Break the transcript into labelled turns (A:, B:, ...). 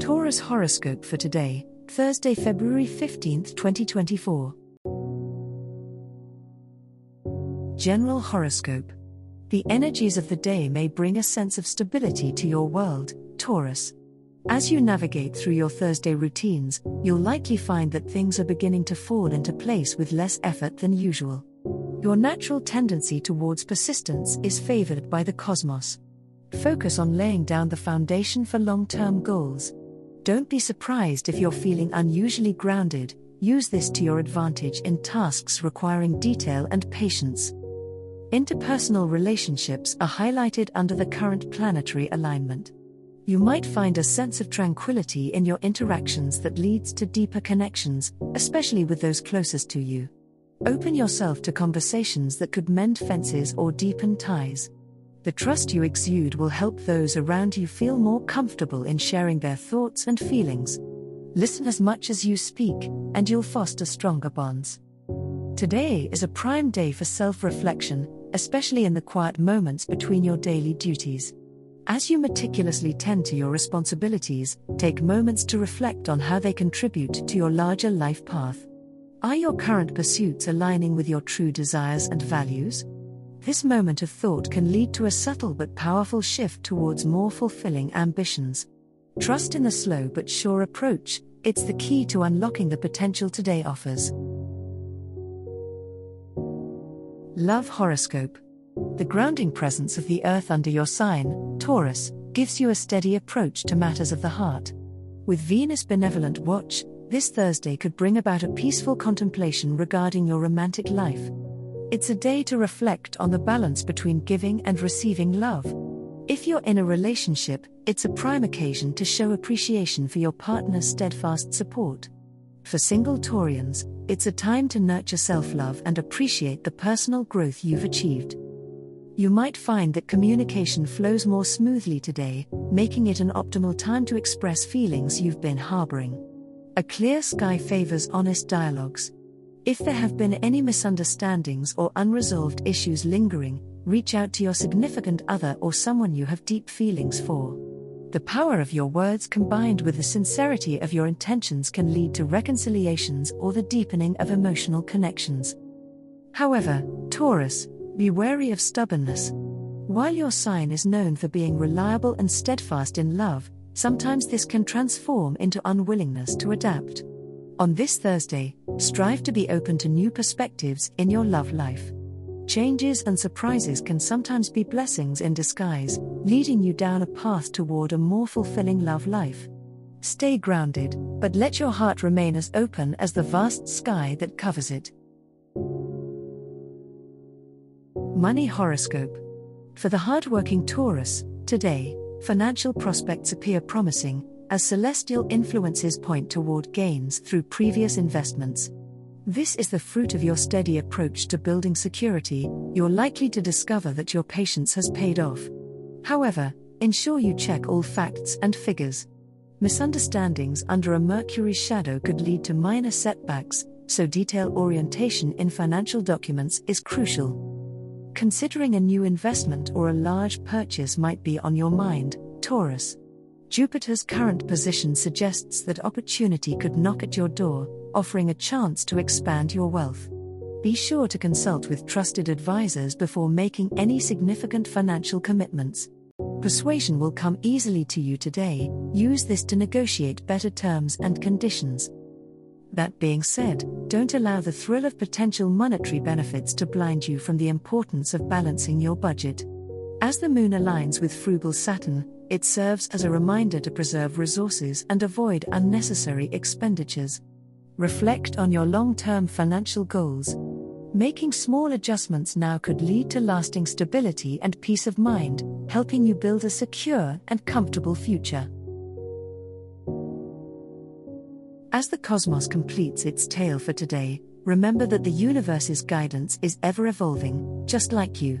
A: Taurus horoscope for today, Thursday, February 15th, 2024. General horoscope. The energies of the day may bring a sense of stability to your world, Taurus. As you navigate through your Thursday routines, you'll likely find that things are beginning to fall into place with less effort than usual. Your natural tendency towards persistence is favored by the cosmos. Focus on laying down the foundation for long term goals. Don't be surprised if you're feeling unusually grounded, use this to your advantage in tasks requiring detail and patience. Interpersonal relationships are highlighted under the current planetary alignment. You might find a sense of tranquility in your interactions that leads to deeper connections, especially with those closest to you. Open yourself to conversations that could mend fences or deepen ties. The trust you exude will help those around you feel more comfortable in sharing their thoughts and feelings. Listen as much as you speak, and you'll foster stronger bonds. Today is a prime day for self reflection, especially in the quiet moments between your daily duties. As you meticulously tend to your responsibilities, take moments to reflect on how they contribute to your larger life path. Are your current pursuits aligning with your true desires and values? This moment of thought can lead to a subtle but powerful shift towards more fulfilling ambitions. Trust in the slow but sure approach, it's the key to unlocking the potential today offers. Love Horoscope The grounding presence of the earth under your sign, Taurus, gives you a steady approach to matters of the heart. With Venus Benevolent Watch, this Thursday could bring about a peaceful contemplation regarding your romantic life. It's a day to reflect on the balance between giving and receiving love. If you're in a relationship, it's a prime occasion to show appreciation for your partner's steadfast support. For single Taurians, it's a time to nurture self love and appreciate the personal growth you've achieved. You might find that communication flows more smoothly today, making it an optimal time to express feelings you've been harboring. A clear sky favors honest dialogues. If there have been any misunderstandings or unresolved issues lingering, reach out to your significant other or someone you have deep feelings for. The power of your words combined with the sincerity of your intentions can lead to reconciliations or the deepening of emotional connections. However, Taurus, be wary of stubbornness. While your sign is known for being reliable and steadfast in love, sometimes this can transform into unwillingness to adapt. On this Thursday, strive to be open to new perspectives in your love life. Changes and surprises can sometimes be blessings in disguise, leading you down a path toward a more fulfilling love life. Stay grounded, but let your heart remain as open as the vast sky that covers it. Money Horoscope For the hardworking Taurus, today, financial prospects appear promising, as celestial influences point toward gains through previous investments. This is the fruit of your steady approach to building security, you're likely to discover that your patience has paid off. However, ensure you check all facts and figures. Misunderstandings under a Mercury shadow could lead to minor setbacks, so detail orientation in financial documents is crucial. Considering a new investment or a large purchase might be on your mind, Taurus. Jupiter's current position suggests that opportunity could knock at your door, offering a chance to expand your wealth. Be sure to consult with trusted advisors before making any significant financial commitments. Persuasion will come easily to you today, use this to negotiate better terms and conditions. That being said, don't allow the thrill of potential monetary benefits to blind you from the importance of balancing your budget. As the moon aligns with frugal Saturn, it serves as a reminder to preserve resources and avoid unnecessary expenditures. Reflect on your long term financial goals. Making small adjustments now could lead to lasting stability and peace of mind, helping you build a secure and comfortable future. As the cosmos completes its tale for today, remember that the universe's guidance is ever evolving, just like you.